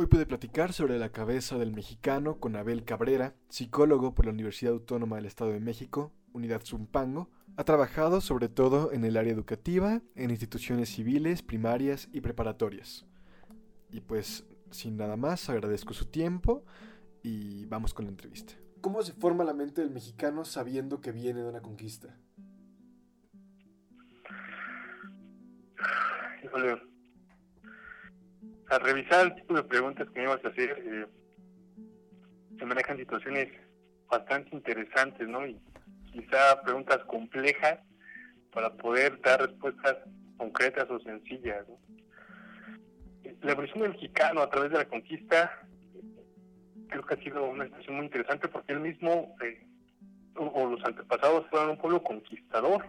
Hoy pude platicar sobre la cabeza del mexicano con Abel Cabrera, psicólogo por la Universidad Autónoma del Estado de México, Unidad Zumpango. Ha trabajado sobre todo en el área educativa, en instituciones civiles, primarias y preparatorias. Y pues, sin nada más, agradezco su tiempo y vamos con la entrevista. ¿Cómo se forma la mente del mexicano sabiendo que viene de una conquista? Híjole. Al revisar el tipo de preguntas que me ibas a hacer, eh, se manejan situaciones bastante interesantes, ¿no? Y quizá preguntas complejas para poder dar respuestas concretas o sencillas, ¿no? La evolución del mexicano a través de la conquista creo que ha sido una situación muy interesante porque él mismo eh, o, los antepasados fueron un pueblo conquistador.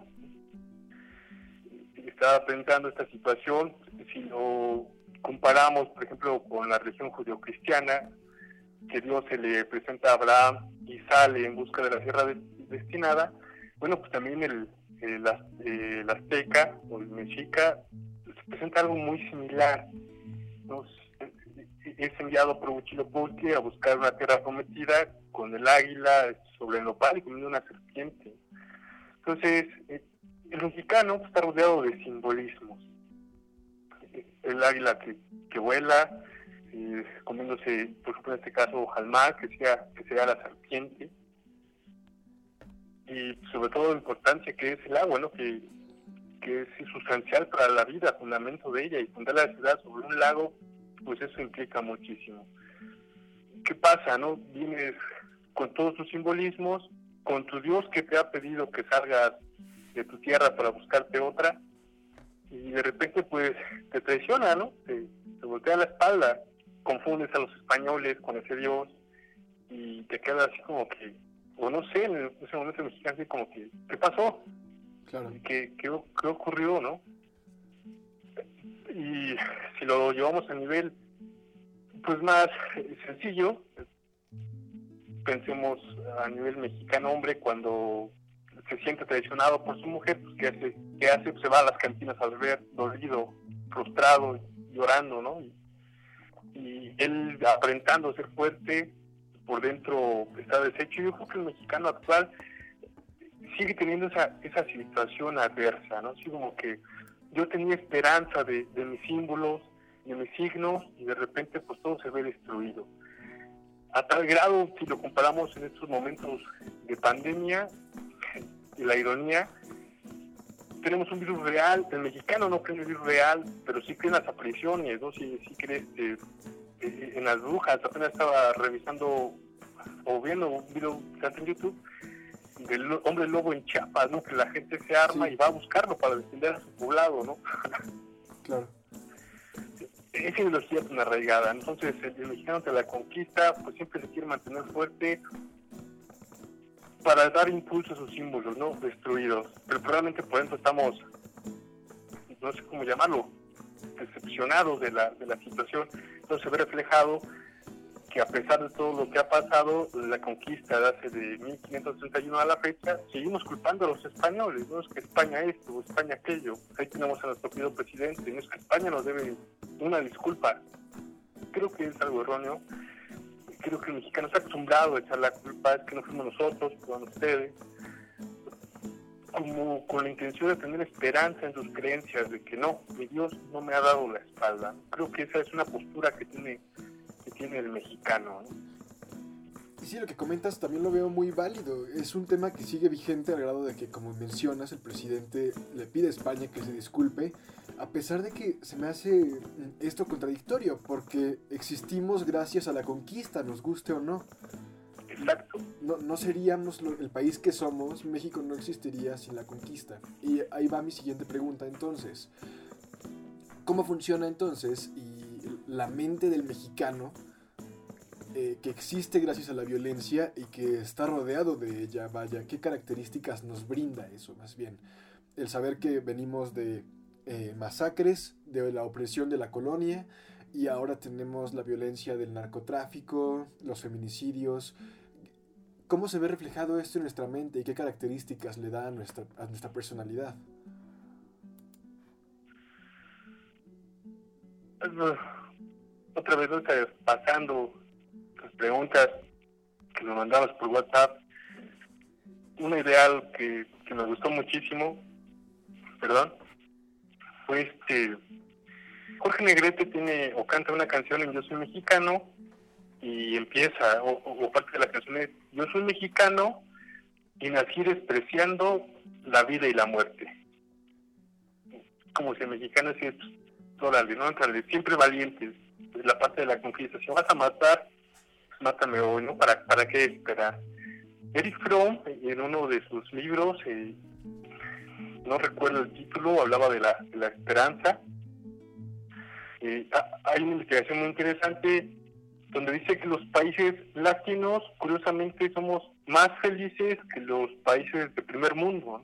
Estaba pensando esta situación, si lo comparamos, por ejemplo, con la región judio-cristiana, que Dios se le presenta a Abraham y sale en busca de la tierra destinada, bueno, pues también el, el, el azteca o el mexica se presenta algo muy similar. es enviado por Huitzilopochtli a buscar una tierra prometida con el águila sobre el nopal y comiendo una serpiente. Entonces, eh, el mexicano está rodeado de simbolismos. El águila que, que vuela, comiéndose, por ejemplo, en este caso, jalmar, que sea, que sea la serpiente. Y sobre todo la importancia que es el agua, ¿no? que, que es sustancial para la vida, fundamento de ella, y fundar la ciudad sobre un lago pues eso implica muchísimo. ¿Qué pasa, no? Vienes con todos tus simbolismos, con tu Dios que te ha pedido que salgas de tu tierra para buscarte otra, y de repente pues te traiciona, ¿no? Te, voltea la espalda, confundes a los españoles con ese Dios y te quedas así como que, o no sé, en ese momento mexicano así como que, ¿qué pasó? Claro. ¿Qué, qué, qué ocurrió, no? y si lo llevamos a nivel pues más sencillo, pensemos a nivel mexicano hombre cuando se siente traicionado por su mujer, pues ¿qué hace? ¿Qué hace? Pues se va a las cantinas al ver, dolido, frustrado, llorando, ¿no? Y, él aparentando ser fuerte, por dentro está deshecho. Yo creo que el mexicano actual sigue teniendo esa, esa situación adversa, ¿no? Así como que yo tenía esperanza de, mis símbolos, de mis signos, y de repente pues todo se ve destruido. A tal grado, si lo comparamos en estos momentos de pandemia, y la ironía, tenemos un virus real, el mexicano no cree en el virus real, pero sí cree en las apariciones, ¿no? Sí, sí cree este, eh, en las brujas, apenas estaba revisando o viendo un video en YouTube del hombre lobo en Chiapas, ¿no? Que la gente se arma y va a buscarlo para defender a su poblado, ¿no? claro. Esa ideología es una arraigada. Entonces, el, mexicano de la conquista, pues siempre se quiere mantener fuerte para dar impulso a sus símbolos, ¿no? Destruidos. Pero probablemente por dentro estamos, no sé cómo llamarlo, decepcionados de la, de la situación. Entonces se ve reflejado que a pesar de todo lo que ha pasado, la conquista de hace de 1531 a la fecha, seguimos culpando a los españoles, no es que España esto España aquello. Ahí tenemos a nuestro querido presidente, no es que España nos debe una disculpa. Creo que es algo erróneo. Creo que el mexicano está acostumbrado a echar la culpa, es que no fuimos nosotros, fueron ustedes. Como con la intención de tener esperanza en sus creencias, de que no, mi Dios no me ha dado la espalda. Creo que esa es una postura que tiene tiene el mexicano. Y sí, lo que comentas también lo veo muy válido. Es un tema que sigue vigente al grado de que, como mencionas, el presidente le pide a España que se disculpe, a pesar de que se me hace esto contradictorio, porque existimos gracias a la conquista, nos guste o no. Exacto. No, no seríamos el país que somos, México no existiría sin la conquista. Y ahí va mi siguiente pregunta entonces. ¿Cómo funciona entonces y la mente del mexicano eh, que existe gracias a la violencia y que está rodeado de ella, vaya, ¿qué características nos brinda eso más bien? El saber que venimos de eh, masacres, de la opresión de la colonia y ahora tenemos la violencia del narcotráfico, los feminicidios. ¿Cómo se ve reflejado esto en nuestra mente y qué características le da a nuestra, a nuestra personalidad? otra vez pasando preguntas que nos mandabas por WhatsApp, una ideal que, que me gustó muchísimo, perdón, fue este, Jorge Negrete tiene o canta una canción en Yo soy mexicano y empieza, o, parte de la canción es Yo soy mexicano y nací despreciando la vida y la muerte. Como si el mexicano es, órale, no, siempre valientes, la parte de la conquista, si vas a matar, mátame hoy, ¿no? ¿Para, para qué esperar? Eric Fromm, en uno de sus libros, eh, no recuerdo el título, hablaba de la, de la esperanza. Eh, hay una investigación muy interesante donde dice que los países latinos, curiosamente, somos más felices que los países de primer mundo,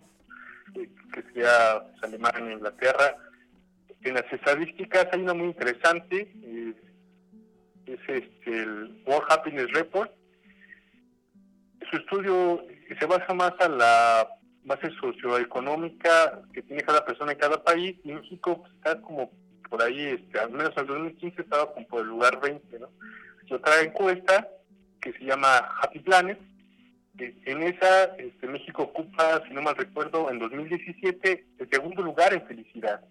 eh, que sea pues, Alemania, Inglaterra. En las estadísticas hay una muy interesante, eh, es este, el World Happiness Report. Su estudio se basa más a la base socioeconómica que tiene cada persona en cada país México pues, está como por ahí, este, al menos en 2015 estaba como por el lugar 20, ¿no? Y otra encuesta que se llama Happy Planet, en esa este, México ocupa, si no mal recuerdo, en 2017 el segundo lugar en felicidad.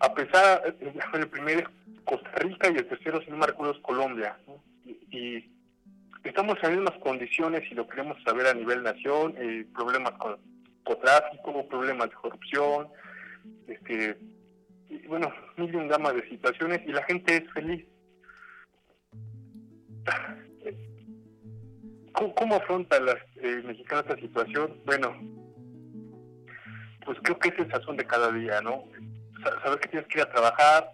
A pesar, eh, el primero es Costa Rica y el tercero, si no es Colombia. Y, estamos en las mismas condiciones y lo queremos saber a nivel nación, eh, problemas con, tráfico, problemas de corrupción, este, bueno, mil y un gama de situaciones y la gente es feliz. ¿Cómo, afronta las eh, mexicanas esta situación? Bueno, pues creo que es el sazón de cada día, ¿no? Saber que tienes que ir a trabajar,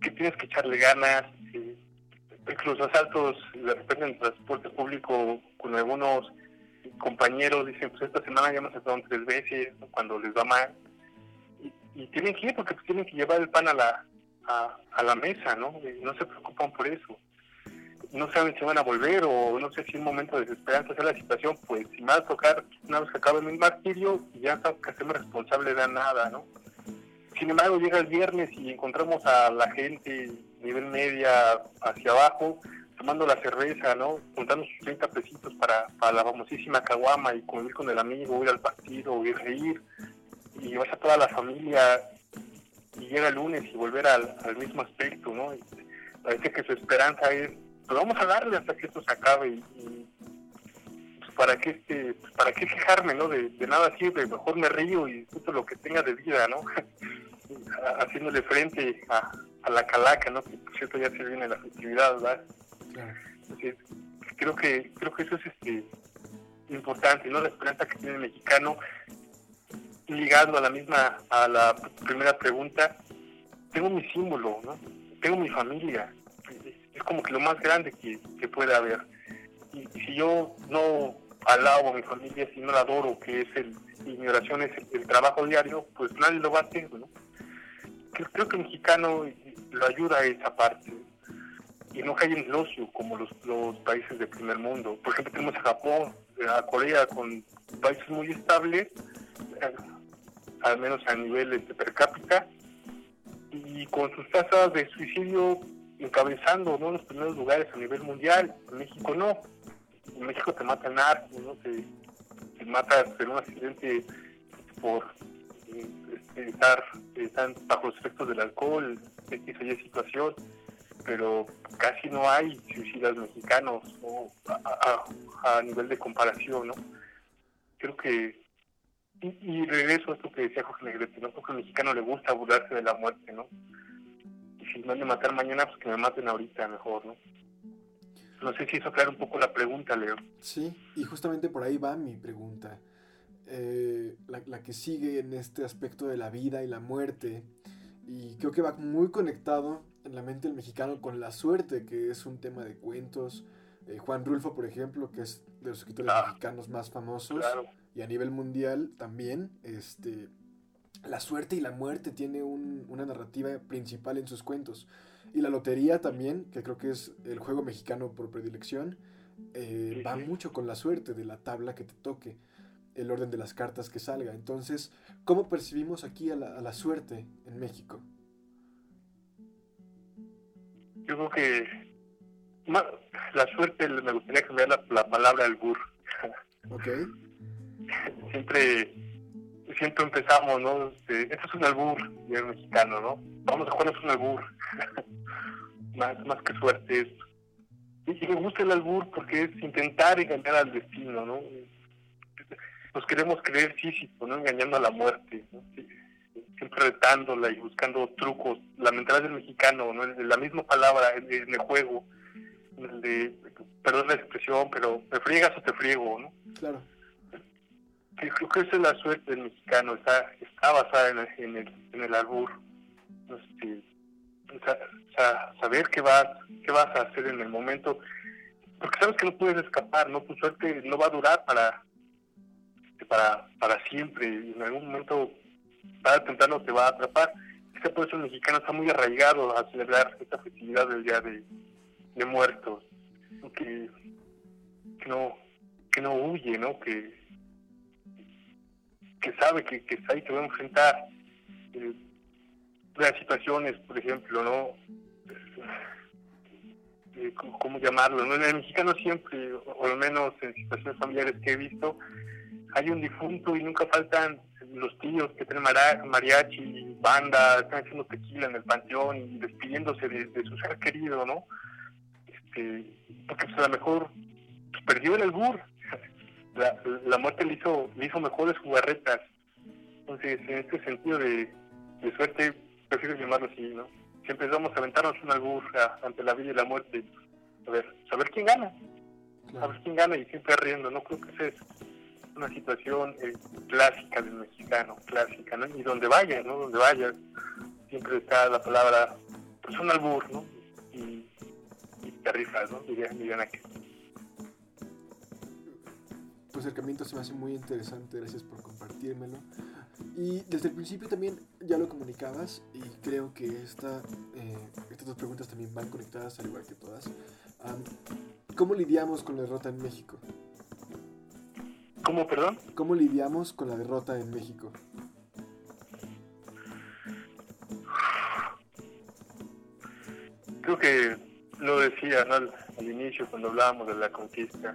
que tienes que echarle ganas, eh, los asaltos de repente en transporte público con algunos compañeros dicen, pues esta semana ya me asaltaron tres veces, cuando les va mal y tienen que ir porque pues, tienen que llevar el pan a la, a, la mesa, ¿no? no se preocupan por eso. No saben si van a volver o no sé si un momento de desesperanza es la situación, pues si me va a tocar una vez que acabe mi martirio, ya que hacerme responsable de nada, ¿no? Sin embargo, llega el viernes y encontramos a la gente nivel media hacia abajo tomando la cerveza, ¿no? Juntando sus 30 pesitos para, la famosísima caguama y convivir con el amigo, ir al partido, ir reír y vas a toda la familia y llega el lunes y volver al, mismo aspecto, ¿no? parece que su esperanza es, pues vamos a darle hasta que esto se acabe y, pues para qué este, pues para qué fijarme, ¿no? De, nada sirve, mejor me río y disfruto lo que tenga de vida, ¿no? Haciéndole frente a, la calaca, ¿no? Que por cierto ya se viene la festividad, ¿verdad? creo que creo que eso es este importante, ¿no? La esperanza que tiene el mexicano ligando a la misma, a la primera pregunta, tengo mi símbolo, ¿no? Tengo mi familia. Es como que lo más grande que, que puede haber. Y, si yo no alabo a mi familia, si no la adoro, que es el, y mi oración es el, trabajo diario, pues nadie lo va a hacer, ¿no? Creo, que el mexicano lo ayuda a esa parte y no cae en ocio como los, los países del primer mundo. Por ejemplo, tenemos a Japón, a Corea con países muy estables, al menos a nivel este, per cápita, y con sus tasas de suicidio encabezando ¿no? los primeros lugares a nivel mundial. En México no. En México te matan narcos, ¿no? te, te matan en un accidente por estar están bajo los efectos del alcohol, X o Y situación, pero casi no hay suicidas mexicanos a, a nivel de comparación. ¿no? Creo que y, regreso a esto que decía Jorge Negrete, ¿no? Porque al mexicano le gusta burlarse de la muerte, ¿no? Y si me han de matar mañana, pues que me maten ahorita mejor, ¿no? No sé si eso aclara un poco la pregunta, Leo. Sí, y justamente por ahí va mi pregunta. Eh, la, la, que sigue en este aspecto de la vida y la muerte. Y creo que va muy conectado en la mente del mexicano con la suerte, que es un tema de cuentos. Eh, Juan Rulfo, por ejemplo, que es de los escritores ah. mexicanos más famosos. Claro y a nivel mundial también, este, la suerte y la muerte tiene una narrativa principal en sus cuentos. Y la lotería también, que creo que es el juego mexicano por predilección, eh, va mucho con la suerte de la tabla que te toque, el orden de las cartas que salga. Entonces, ¿cómo percibimos aquí a la, a la suerte en México? yo creo que la suerte me gustaría cambiar la, la palabra albur. Ok. siempre siempre empezamos, ¿no? Este, esto es un albur, el mexicano, ¿no? Vamos a jugar es un albur. más, más que suerte esto. Y, me gusta el albur porque es intentar engañar al destino, ¿no? Nos queremos creer físico, ¿no? Engañando a la muerte, siempre retándola y buscando trucos. La mentalidad del mexicano, ¿no? La misma palabra en, el juego, el de, perdón la expresión, pero me friegas o te friego, ¿no? Claro creo que esa es la suerte del mexicano, está, está basada en, en, el, en el albur. Este, saber qué vas, qué vas a hacer en el momento, porque sabes que no puedes escapar, ¿no? Tu suerte no va a durar para, para, para siempre, y en algún momento, tarde o temprano te va a atrapar. Este el mexicano está muy arraigado a celebrar esta festividad del Día de, de Muertos, que, que no que no huye, ¿no? Que, que sabe que, que está ahí, que va a enfrentar eh, las situaciones, por ejemplo, ¿no? Eh, ¿Cómo llamarlo? ¿no? En el mexicano siempre, o al menos en situaciones familiares que he visto, hay un difunto y nunca faltan los tíos que tienen mariachi, banda, están haciendo tequila en el panteón y despidiéndose de, su ser querido, ¿no? Este, porque pues, a lo mejor pues, perdió el albur, la, muerte le hizo, le hizo mejores jugarretas. Entonces, en este sentido de, suerte, prefiero llamarlo así, ¿no? Siempre vamos a aventarnos una albur ante la vida y la muerte. A ver, saber quién gana. A ver quién gana y siempre riendo, ¿no? Creo que es una situación eh, clásica del mexicano, clásica, ¿no? Y donde vayas, ¿no? Donde vayas, siempre está la palabra, pues un albur, ¿no? Y, y te rifas, ¿no? Dirían, dirían aquí acercamiento se me hace muy interesante, gracias por compartírmelo. Y desde el principio también ya lo comunicabas y creo que esta, eh, estas dos preguntas también van conectadas al igual que todas. ¿Cómo lidiamos con la derrota en México? ¿Cómo, perdón? ¿Cómo lidiamos con la derrota en México? Creo que lo decía al inicio cuando hablábamos de la conquista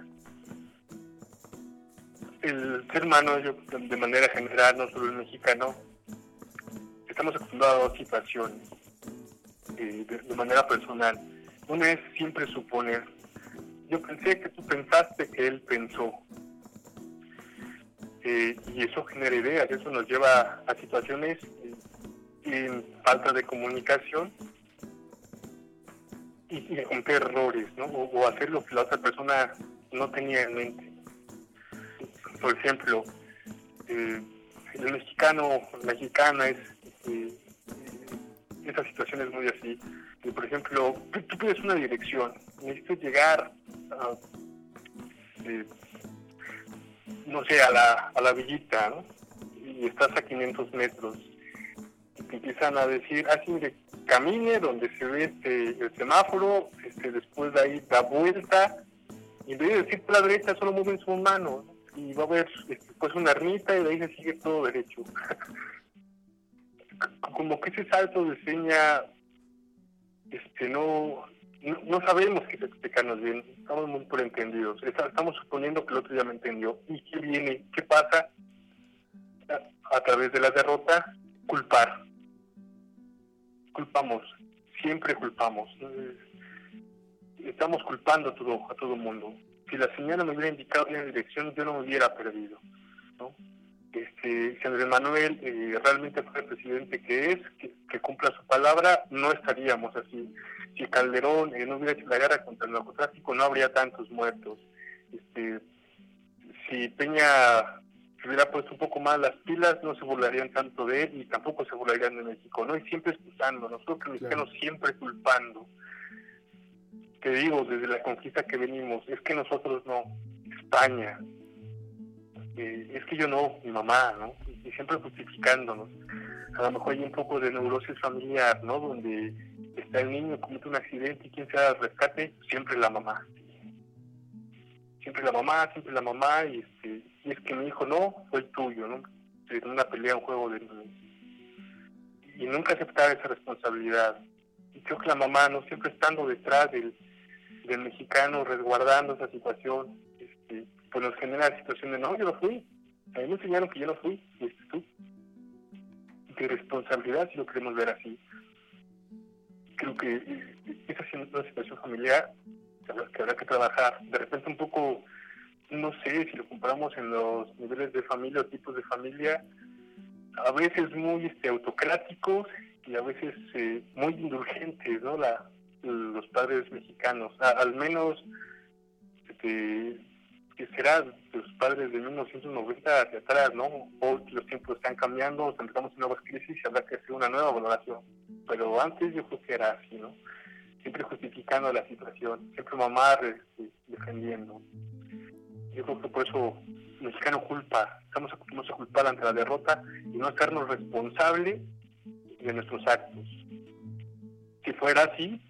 el ser humano, yo, de manera general, no solo el mexicano, estamos acostumbrados a dos situaciones eh, de, manera personal. Una es siempre suponer. Yo pensé que tú pensaste que él pensó. Eh, y eso genera ideas, eso nos lleva a situaciones eh, falta de comunicación y, a cometer errores, ¿no? o hacer lo que la otra persona no tenía en mente por ejemplo, eh, el mexicano, mexicana es, eh, esa situación es muy así. por ejemplo, tú, pides una dirección, necesitas llegar a, eh, no sé, a la, a la villita, ¿no? Y estás a 500 metros. Y te empiezan a decir, así, ah, mire, camine donde se ve este, el semáforo, este, después de ahí da vuelta, y en vez de decir la derecha, solo mueven su mano, y va a haber este, pues una ermita y de ahí se sigue todo derecho. Como que ese salto de seña, este, no, no, sabemos qué explicarnos bien, estamos muy por entendidos, estamos suponiendo que el otro ya me entendió. ¿Y qué viene? ¿Qué pasa? A, través de la derrota, culpar. Culpamos, siempre culpamos. Estamos culpando a todo, a todo mundo si la señora me hubiera indicado una dirección, yo no me hubiera perdido. ¿no? Este, si Andrés Manuel eh, realmente fue el presidente que es, que, cumpla su palabra, no estaríamos así. Si Calderón eh, no hubiera hecho la guerra contra el narcotráfico, no habría tantos muertos. Este, si Peña se hubiera puesto un poco más las pilas, no se burlarían tanto de él y tampoco se burlarían de México, ¿no? Y siempre excusando, nosotros los mexicanos siempre culpando te digo, desde la conquista que venimos, es que nosotros no, España, eh, es que yo no, mi mamá, ¿no? Y siempre justificándonos. A lo mejor hay un poco de neurosis familiar, ¿no? Donde está el niño, comete un accidente y quien se da el rescate, siempre la mamá. Siempre la mamá, siempre la mamá, y, este, y es que mi hijo no, el tuyo, ¿no? En una pelea, un juego de... Y nunca aceptar esa responsabilidad creo que la mamá, ¿no? Siempre estando detrás del, del mexicano, resguardando esa situación, este, pues nos genera la situación de, no, yo no fui. A mí me enseñaron que yo no fui, y este tú. De responsabilidad, si lo queremos ver así. Creo que esa es una situación familiar que habrá que trabajar. De repente un poco, no sé, si lo comparamos en los niveles de familia o tipos de familia, a veces muy este, autocráticos y a veces eh, muy indulgentes, ¿no? La, los padres mexicanos, al menos este, que será los padres de 1990 hacia atrás, ¿no? Hoy los tiempos están cambiando, entramos en nuevas crisis y habrá que hacer una nueva valoración. Pero antes yo creo que era así, ¿no? Siempre justificando la situación, siempre mamá este, defendiendo. Yo creo que por eso el mexicano culpa, estamos acostumbrados a culpar ante la derrota y no hacernos responsables de nuestros actos. Si fuera así,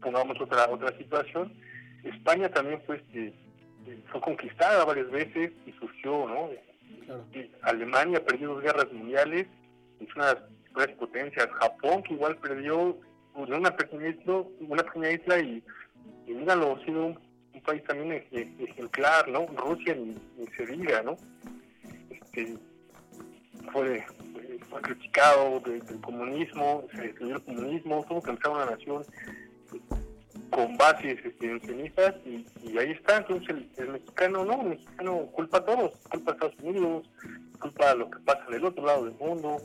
pongamos otra otra situación, España también fue este, fue conquistada varias veces y surgió, ¿no? Alemania perdió dos guerras mundiales, es una de las potencias. Japón que igual perdió una pequeña isla, una pequeña isla y, y míralo, ha sido un, país también ejemplar, ¿no? Rusia ni, se diga, ¿no? Este, fue, fue criticado del, comunismo, se destruyó el comunismo, tuvo que empezar una nación con bases extensionistas y, y ahí está, entonces el, mexicano no, el mexicano culpa a todos, culpa a Estados Unidos, culpa a lo que pasa en el otro lado del mundo,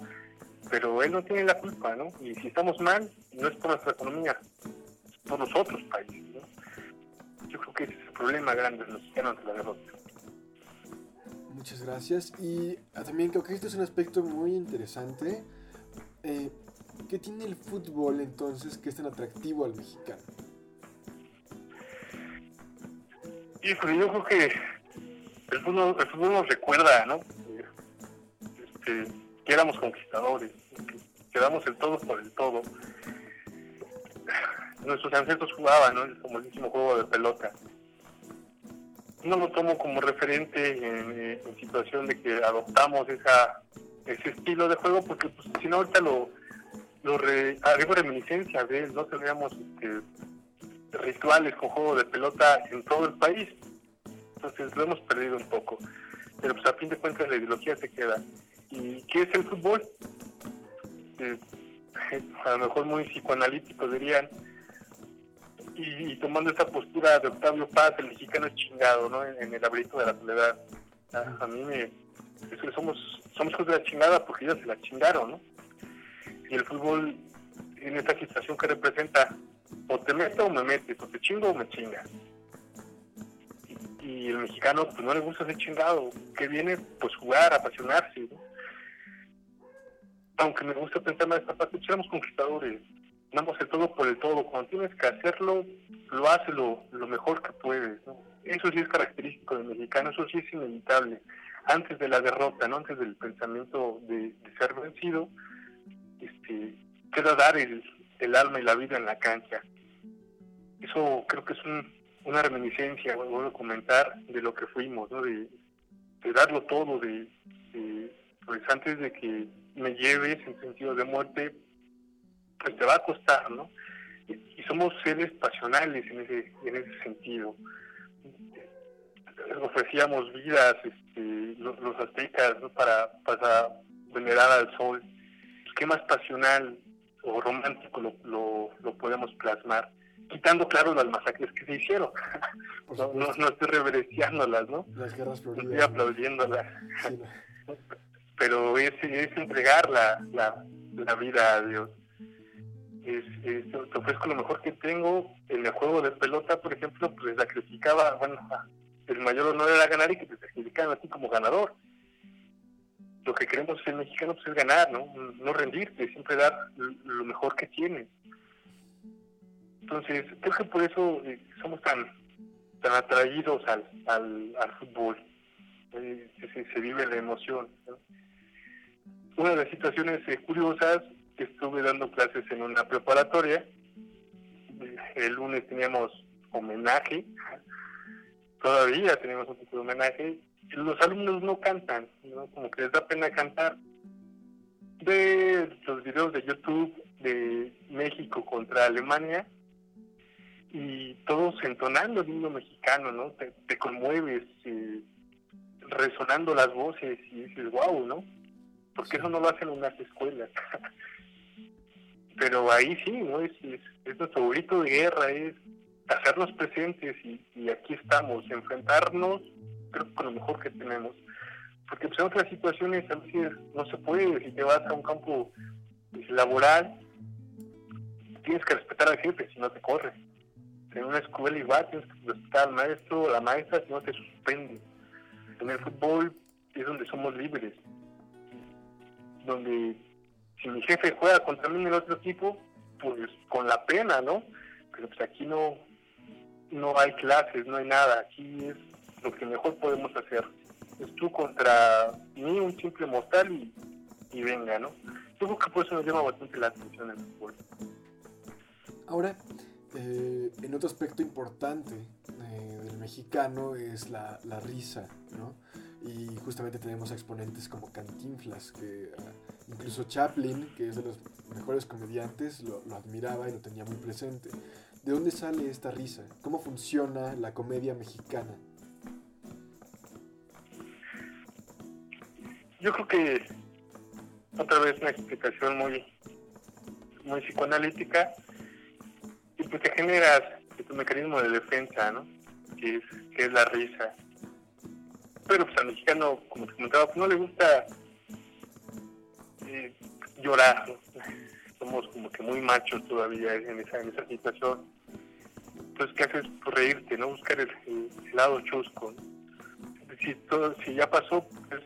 pero él no tiene la culpa, ¿no? Y si estamos mal, no es por nuestra economía, es por los otros países, ¿no? Yo creo que ese es el problema grande del mexicano ante la derrota. Muchas gracias. Y ah, también creo que este es un aspecto muy interesante. Eh, ¿Qué tiene el fútbol entonces que es tan atractivo al mexicano? Híjole, yo creo que el fútbol, el fútbol nos recuerda, ¿no? Este, que éramos conquistadores, que damos el todo por el todo. Nuestros ancestros jugaban, ¿no? El famosísimo juego de pelota. No lo tomo como referente en, situación de que adoptamos esa ese estilo de juego, porque pues, si no ahorita lo, lo re, reminiscencia de él, no tendríamos este, rituales con juego de pelota en todo el país. Entonces lo hemos perdido un poco. Pero pues a fin de cuentas la ideología se queda. ¿Y qué es el fútbol? Eh, a lo mejor muy psicoanalítico dirían. Y, tomando esa postura de Octavio Paz, el mexicano es chingado, ¿no? En, el abrito de la soledad. A, mí me... somos, somos hijos de la chingada porque ellos se la chingaron, ¿no? Y el fútbol, en esta situación que representa, o te meto o me metes, o te chingo o me chingas. Y, el mexicano pues no le gusta ser chingado, que viene pues jugar, apasionarse. Aunque me gusta pensar en esta parte, somos conquistadores, damos el todo por el todo. Cuando tienes que hacerlo, lo haces lo, mejor que puedes. Eso sí es característico del mexicano, eso sí es inevitable. Antes de la derrota, ¿no? antes del pensamiento de, ser vencido, este, queda dar el, el alma y la vida en la cancha. Eso creo que es una reminiscencia, voy a comentar, de lo que fuimos, ¿no? de, darlo todo, de, pues antes de que me lleves en sentido de muerte, pues te va a costar, ¿no? Y, somos seres pasionales en ese, en ese sentido. Ofrecíamos vidas, este, los, aztecas, para, para venerar al sol. ¿Qué más pasional o romántico lo, lo, podemos plasmar, quitando, claro, las masacres que se hicieron. no, no, estoy reverenciándolas, ¿no? Las guerras estoy aplaudiéndolas. Pero es, es entregar la, la, la vida a Dios. Es, te ofrezco lo mejor que tengo en el juego de pelota, por ejemplo, pues sacrificaba, bueno, el mayor honor era ganar y que te sacrificaban a ti como ganador lo que queremos ser mexicanos es ganar, ¿no? No rendirte, siempre dar lo mejor que tienes. Entonces, creo que por eso eh, somos tan tan atraídos al, al, al fútbol. Eh, se, vive la emoción. Una de las situaciones eh, curiosas, que estuve dando clases en una preparatoria. El lunes teníamos homenaje, todavía tenemos un tipo de homenaje, los alumnos no cantan, ¿no? como que les da pena cantar. De los videos de YouTube de México contra Alemania y todos entonando el himno mexicano, ¿no? Te, conmueves, eh, resonando las voces y dices, wow, ¿no? Porque eso no lo hacen en unas escuelas. Pero ahí sí, ¿no? Es, es, nuestro grito de guerra, es hacernos presentes y, aquí estamos, enfrentarnos, creo que lo mejor que tenemos. Porque pues, en otras situaciones a veces no se puede, si te vas a un campo laboral, tienes que respetar al jefe, si no te corre. En una escuela igual tienes que respetar al maestro o la maestra, si no te suspende. En el fútbol es donde somos libres, donde si mi jefe juega contra mí en el otro equipo, pues con la pena, ¿no? Pero pues aquí no, no hay clases, no hay nada, aquí es lo que mejor podemos hacer. Es tú contra mí, un simple mortal, y, y venga, ¿no? Yo creo que por eso me llama bastante la atención el fútbol. Ahora, eh, en otro aspecto importante eh, del mexicano es la, la, risa, ¿no? Y justamente tenemos exponentes como Cantinflas, que ah, incluso Chaplin, que es de los mejores comediantes, lo, lo, admiraba y lo tenía muy presente. ¿De dónde sale esta risa? ¿Cómo funciona la comedia mexicana? Yo creo que otra vez una explicación muy, muy psicoanalítica y pues te generas tu mecanismo de defensa, ¿no? Que es, que es la risa. Pero pues al mexicano, como te comentaba, pues no le gusta eh, llorar. Somos como que muy machos todavía en esa, en esa situación. Entonces, ¿qué haces? Pues reírte, ¿no? Buscar el, lado chusco. Si, todo, si ya pasó, pues,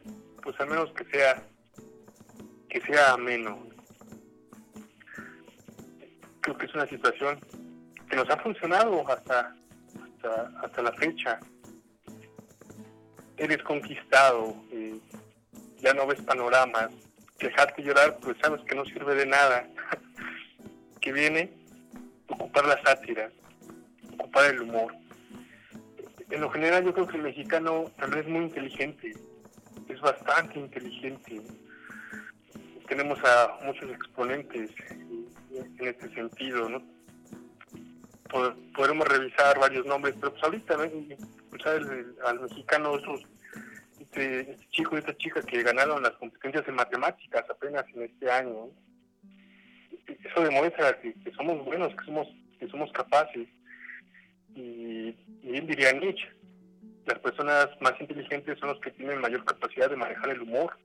pues al menos que sea que sea ameno. Creo que es una situación que nos ha funcionado hasta, hasta, la fecha. Eres conquistado, eh, ya no ves panoramas, dejarte llorar, pues sabes que no sirve de nada. que viene ocupar la sátira, ocupar el humor. En lo general yo creo que el mexicano también es muy inteligente, es bastante inteligente. Tenemos a muchos exponentes en este sentido, ¿no? podremos revisar varios nombres, pero pues ahorita, al mexicano, esos, este, este, chico y esta chica que ganaron las competencias en matemáticas apenas en este año, eso demuestra que, somos buenos, que somos, que somos capaces. Y, y él diría Nietzsche, las personas más inteligentes son los que tienen mayor capacidad de manejar el humor.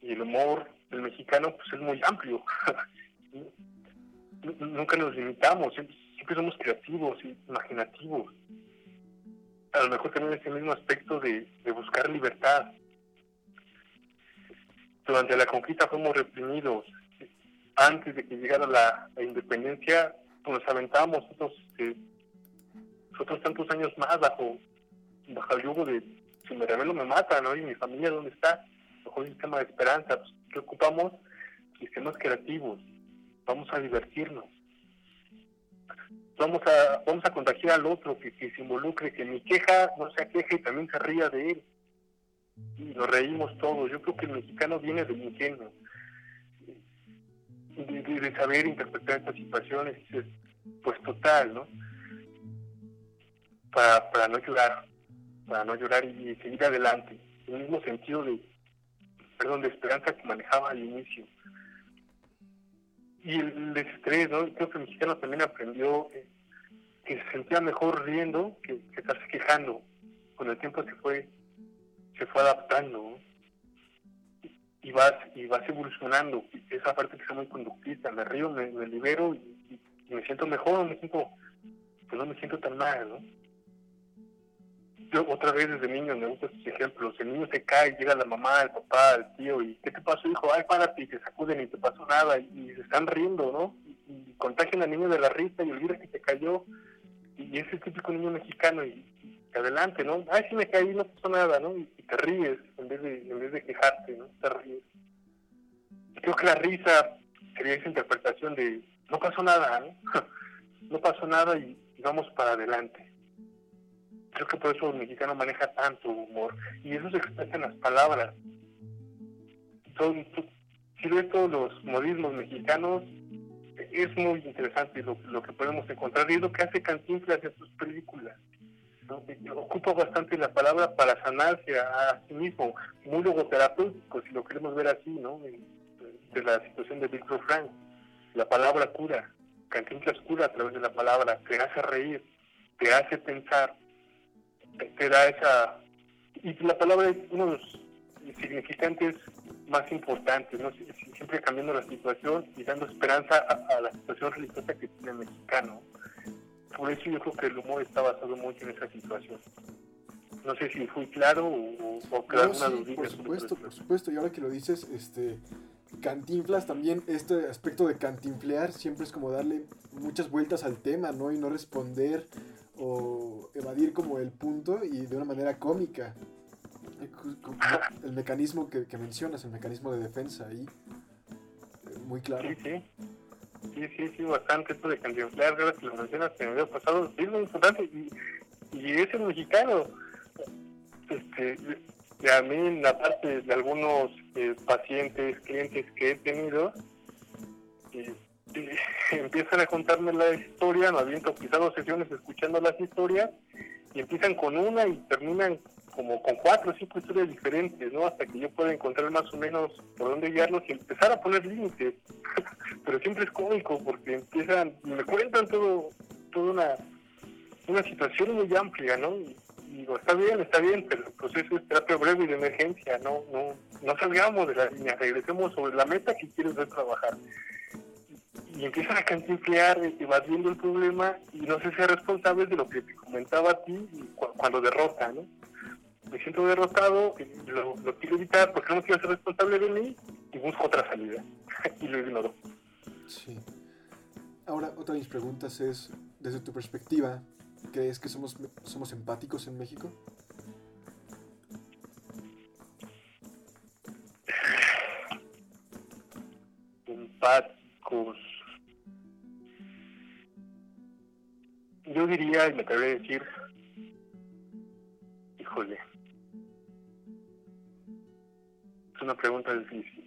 Y el humor del mexicano pues es muy amplio. Nunca nos limitamos, siempre somos creativos imaginativos. A lo mejor también ese mismo aspecto de, buscar libertad. Durante la conquista fuimos reprimidos. Antes de que llegara la, independencia, pues nos aventábamos otros, este, otros tantos años más bajo, bajo el yugo de si me revelo me mata, ¿no? Y mi familia, ¿dónde está? Bajo un sistema de esperanza. Pues, ¿Qué ocupamos? Sistemas creativos. Vamos a divertirnos vamos a vamos a contagiar al otro que, se involucre, que mi queja no sea queja y también se ría de él. Y nos reímos todos. Yo creo que el mexicano viene del ingenio, de, saber interpretar estas situaciones, pues total, ¿no? Para, para no llorar, para no llorar y, seguir adelante. El mismo sentido de, perdón, de esperanza que manejaba al inicio y el estrés, ¿no? Creo que el mexicano también aprendió que se sentía mejor riendo que, estarse quejando. Con el tiempo se fue, se fue adaptando, y vas, y vas evolucionando. Esa parte que es muy conductista, me río, me, libero y, me siento mejor, me pues no me siento tan mal, ¿no? Yo otra vez desde niño me gustan estos ejemplos. El niño se cae, llega la mamá, el papá, el tío, y ¿qué te pasó, hijo? Ay, párate, y te sacuden y te pasó nada, y, se están riendo, ¿no? Y, contagian al niño de la risa y olvida que te cayó, y es el típico niño mexicano, y, adelante, ¿no? Ay, sí me caí, no pasó nada, ¿no? Y, te ríes en vez de en vez de quejarte, ¿no? Te ríes. creo que la risa sería esa interpretación de no pasó nada, ¿no? no pasó nada y vamos para adelante Creo que por eso el mexicano maneja tanto humor. Y eso se expresa en las palabras. Son, si ves todos los modismos mexicanos, es muy interesante lo, lo, que podemos encontrar y es lo que hace Cantinflas en sus películas. Ocupa bastante la palabra para sanarse a, sí mismo, muy logoterapéutico, si lo queremos ver así, ¿no? De la situación de Víctor Frank. La palabra cura, Cantinflas cura a través de la palabra, te hace reír, te hace pensar, te, da esa... Y la palabra es uno de los significantes más importantes, ¿no? siempre cambiando la situación y dando esperanza a, la situación religiosa que tiene el mexicano. Por eso yo creo que el humor está basado mucho en esa situación. No sé si fui claro o, o no, sí, Por supuesto, por supuesto. Y ahora que lo dices, este, Cantinflas también, este aspecto de cantinflear siempre es como darle muchas vueltas al tema, ¿no? Y no responder o evadir como el punto y de una manera cómica. El mecanismo que, mencionas, el mecanismo de defensa ahí, eh, muy claro. Sí, sí. Sí, sí, sí, bastante esto de cantinflar, ahora que lo mencionas en el video pasado, es muy importante y, y es el mexicano. Este, a mí, la parte de algunos eh, pacientes, clientes que he tenido, eh, empiezan a contarme la historia, no aviento quizás dos sesiones escuchando las historias y empiezan con una y terminan como con cuatro o cinco historias diferentes, ¿no? Hasta que yo pueda encontrar más o menos por dónde guiarlos y empezar a poner límites. Pero siempre es cómico porque empiezan, me cuentan todo, toda una, una situación muy amplia, ¿no? Y digo, está bien, está bien, pero el proceso es terapia breve y de emergencia, no, no, no salgamos de la línea, regresemos sobre la meta que quieres ver trabajar y empiezan a cantinflear evadiendo el problema y no se sea responsable de lo que te comentaba a ti cuando derrota, ¿no? Me siento derrotado, lo, lo, quiero evitar porque no quiero ser responsable de mí y busco otra salida y lo ignoro. Sí. Ahora, otra de mis preguntas es, desde tu perspectiva, ¿crees que somos, somos empáticos en México? Empáticos. Y me atrevería a decir, híjole, es una pregunta difícil.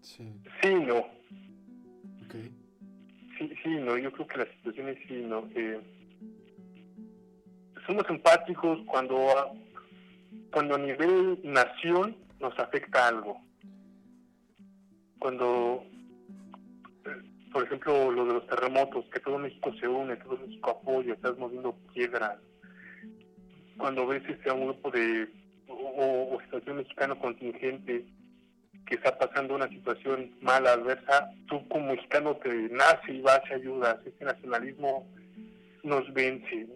Sí. Sí, no. Okay. Sí, sí, no, yo creo que la situación es sí, no. Eh, somos empáticos cuando, cuando a nivel nación nos afecta algo. Cuando por ejemplo, lo de los terremotos, que todo México se une, todo México apoya, estás moviendo piedras. Cuando ves este, a un grupo de, o, situación mexicano contingente que está pasando una situación mala, adversa, tú como mexicano te nace y vas y ayudas. Este nacionalismo nos vence.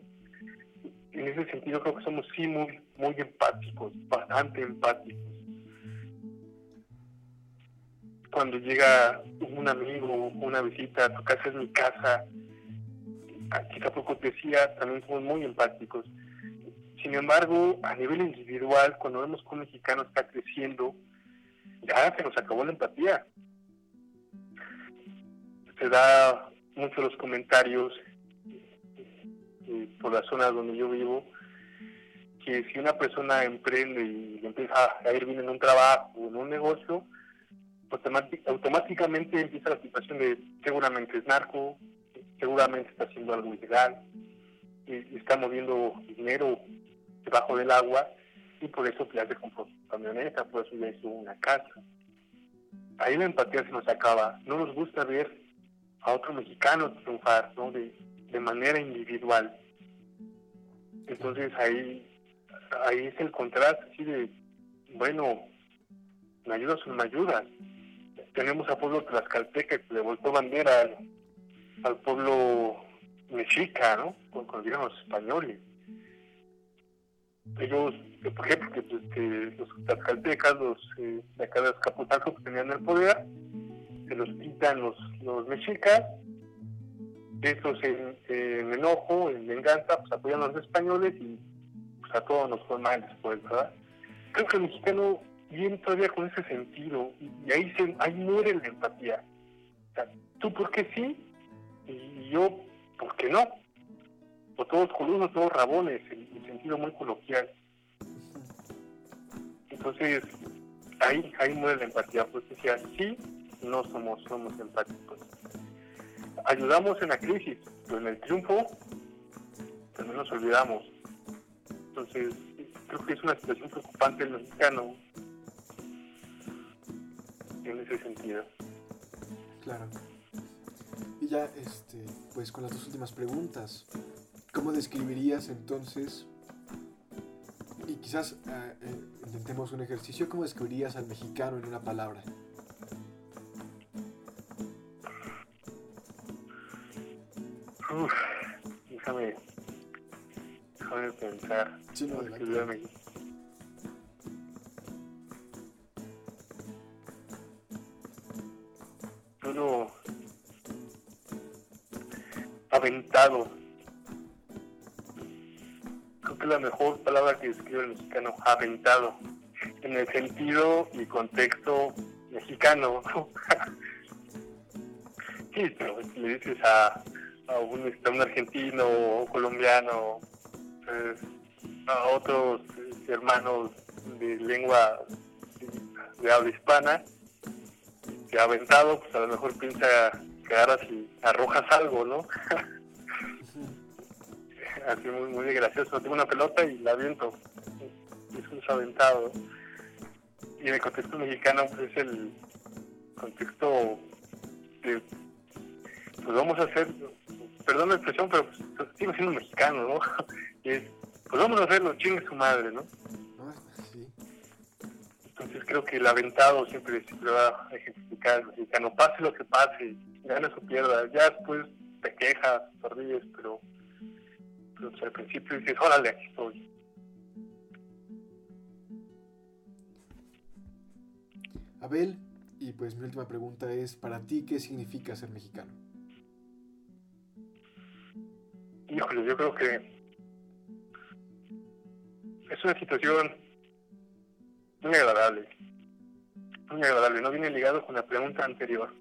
En ese sentido creo que somos sí muy, muy empáticos, bastante empáticos cuando llega un amigo, una visita tu casa, es mi casa. Aquí tampoco decía, también somos muy empáticos. Sin embargo, a nivel individual, cuando vemos que un mexicano está creciendo, ya se nos acabó la empatía. Se da mucho los comentarios eh, por la zona donde yo vivo, que si una persona emprende y empieza a ir bien en un trabajo, en un negocio, automáticamente empieza la situación de seguramente es narco, seguramente está haciendo algo ilegal, y está moviendo dinero debajo del agua y por eso ya se compró su camioneta, por eso ya hizo una casa. Ahí la empatía se nos acaba. No nos gusta ver a otro mexicano triunfar ¿no? de, de manera individual. Entonces ahí, ahí es el contraste así de, bueno, me ayudas o no me ayudas tenemos al pueblo tlaxcalteca que le voltó bandera al, pueblo mexica, ¿no? Cuando llegan los españoles. Ellos, ¿por qué? Porque pues, los tlaxcaltecas, los eh, de acá de Azcapotzalco que tenían el poder, se los quitan los, los mexicas, estos en, en, enojo, en venganza, pues apoyan a los españoles y pues a todos nos fue mal después, ¿verdad? Creo que el mexicano viene todavía con ese sentido y, ahí se, ahí muere la empatía. O sea, tú porque sí y yo porque no. O todos coludos, todos rabones, en, sentido muy coloquial. Entonces, ahí, ahí muere la empatía, pues decía, sí, no somos, somos empáticos. ayudamos en la crisis, pero en el triunfo también nos olvidamos. Entonces, creo que es una situación preocupante el mexicano en ese sentido. Claro. Y ya, este, pues con las dos últimas preguntas, ¿cómo describirías entonces, y quizás eh, eh, intentemos un ejercicio, ¿cómo describirías al mexicano en una palabra? Uf, déjame, déjame pensar. Sí, no, ¿Cómo adelante. Mejor palabra que describe el mexicano, aventado, en el sentido y contexto mexicano. ¿no? sí, pero si le dices a, a un, este, argentino o colombiano, eh, a otros eh, hermanos de lengua de habla hispana, que aventado, pues a lo mejor piensa que agarras y arrojas algo, ¿no? Así muy, muy gracioso. Tengo una pelota y la aviento. Eso es aventado. Y en el contexto mexicano, pues es el contexto de, pues vamos a hacer, perdón la expresión, pero pues, sigo siendo mexicano, ¿no? Y es, pues vamos a hacerlo, chingue su madre, ¿no? Sí. Entonces creo que el aventado siempre, siempre va a ejemplificar al mexicano, pase lo que pase, gana o pierda, ya después te quejas, te ríes, pero pues, al principio dices, órale, aquí estoy. Abel, y pues mi última pregunta es, para ti, ¿qué significa ser mexicano? Híjole, yo creo que es una situación muy agradable. Muy agradable, no viene ligado con la pregunta anterior.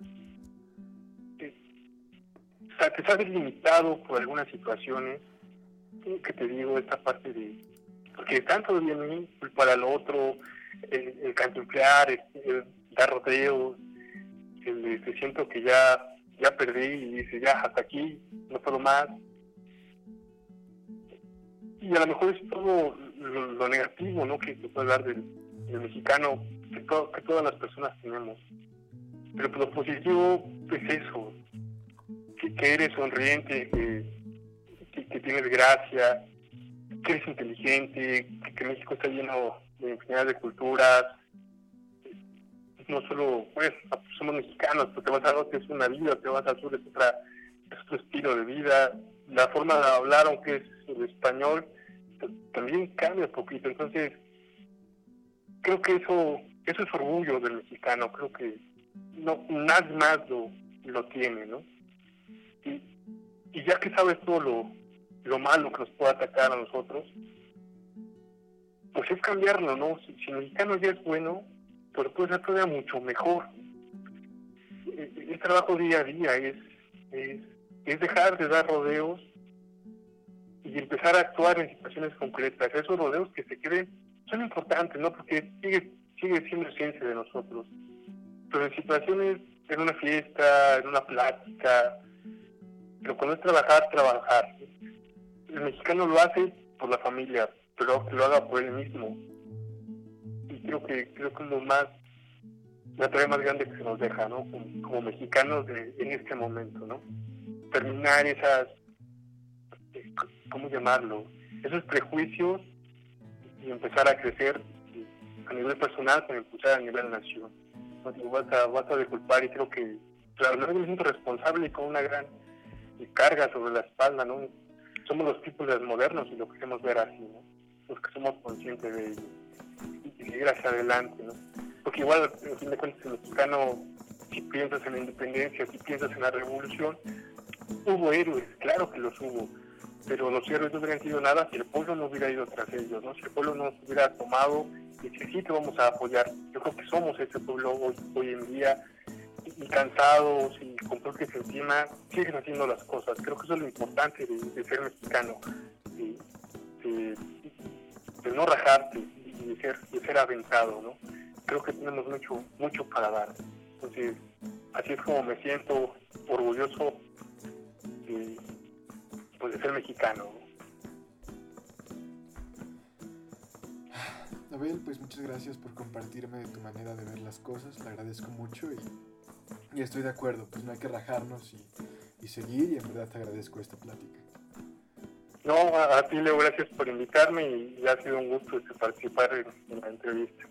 Te sabes limitado por algunas situaciones, que te digo, esta parte de... Porque tanto de mí, para el otro, el, el el, el dar rodeos, el de que siento que ya, ya perdí y dice, ya, hasta aquí, no puedo más y a lo mejor es todo lo, negativo ¿no? que se puede hablar del, mexicano que, to- que todas las personas tenemos pero pues, lo positivo es eso que eres sonriente que, que, tienes gracia que eres inteligente que, México está lleno de infinidad de culturas no solo pues somos mexicanos pero te vas al norte es una vida te vas al sur es otra es otro estilo de vida la forma de hablar, aunque es el español, también cambia un poquito. Entonces, creo que eso eso es orgullo del mexicano. Creo que no nadie más lo, lo tiene, ¿no? Y, y ya que sabes todo lo, lo malo que nos puede atacar a nosotros, pues es cambiarlo, ¿no? Si, si el mexicano ya es bueno, pues puede ser todavía mucho mejor. Eh, Es trabajo día a día, es, es es dejar de dar rodeos y empezar a actuar en situaciones concretas. Esos rodeos que se queden son importantes, ¿no? Porque sigue, sigue siendo ciencia de nosotros. Pero en situaciones, en una fiesta, en una plática, pero cuando es trabajar, trabajar. El mexicano lo hace por la familia, pero que lo haga por él mismo. Y creo que creo que es lo más, la tarea más grande que se nos deja, ¿no? Como, mexicanos de- en este momento, ¿no? terminar esas, ¿cómo llamarlo? Esos prejuicios y empezar a crecer a nivel personal, pero impulsar a nivel nación. No digo, vas a, vas a y creo que, claro, no me siento responsable y con una gran carga sobre la espalda, ¿no? Somos los tipos modernos y lo queremos ver así, ¿no? Los que somos conscientes de ello y, y seguir hacia adelante, ¿no? Porque igual, en fin de cuentas, el mexicano, si piensas en la independencia, si piensas en la revolución, hubo héroes, claro que los hubo, pero los héroes no hubieran sido nada si el pueblo no hubiera ido tras ellos, ¿no? Si el pueblo no se hubiera tomado y si sí te vamos a apoyar. Yo creo que somos ese pueblo hoy, hoy en día, y, cansados y con bloques encima, siguen haciendo las cosas. Creo que eso es lo importante de, de ser mexicano, de, de- de no rajarte y de ser, de ser aventado, ¿no? Creo que tenemos mucho, mucho para dar. Entonces, así es como me siento orgulloso pues, de ser mexicano. Abel, pues muchas gracias por compartirme de tu manera de ver las cosas, le agradezco mucho y, y estoy de acuerdo, pues no hay que rajarnos y, seguir y en verdad te agradezco esta plática. No, a, ti Leo, gracias por invitarme y, y ha sido un gusto este, participar en la entrevista.